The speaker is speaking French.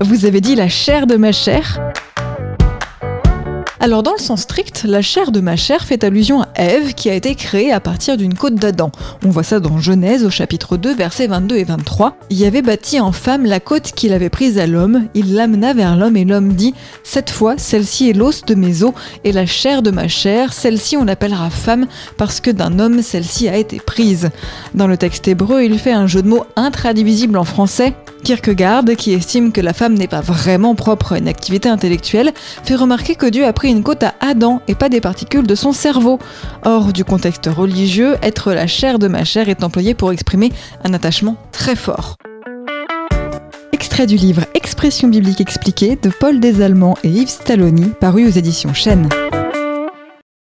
Vous avez dit la chair de ma chair alors dans le sens strict, la chair de ma chair fait allusion à Ève qui a été créée à partir d'une côte d'Adam. On voit ça dans Genèse au chapitre 2 versets 22 et 23. Il avait bâti en femme la côte qu'il avait prise à l'homme, il l'amena vers l'homme et l'homme dit Cette fois, celle-ci est l'os de mes os et la chair de ma chair, celle-ci on l'appellera femme parce que d'un homme celle-ci a été prise. Dans le texte hébreu, il fait un jeu de mots intraduisible en français Kierkegaard, qui estime que la femme n'est pas vraiment propre à une activité intellectuelle, fait remarquer que Dieu a pris une côte à Adam et pas des particules de son cerveau. Hors du contexte religieux, être la chair de ma chair est employé pour exprimer un attachement très fort. Extrait du livre Expression biblique expliquée de Paul Desallemands et Yves Stalloni, paru aux éditions Chênes.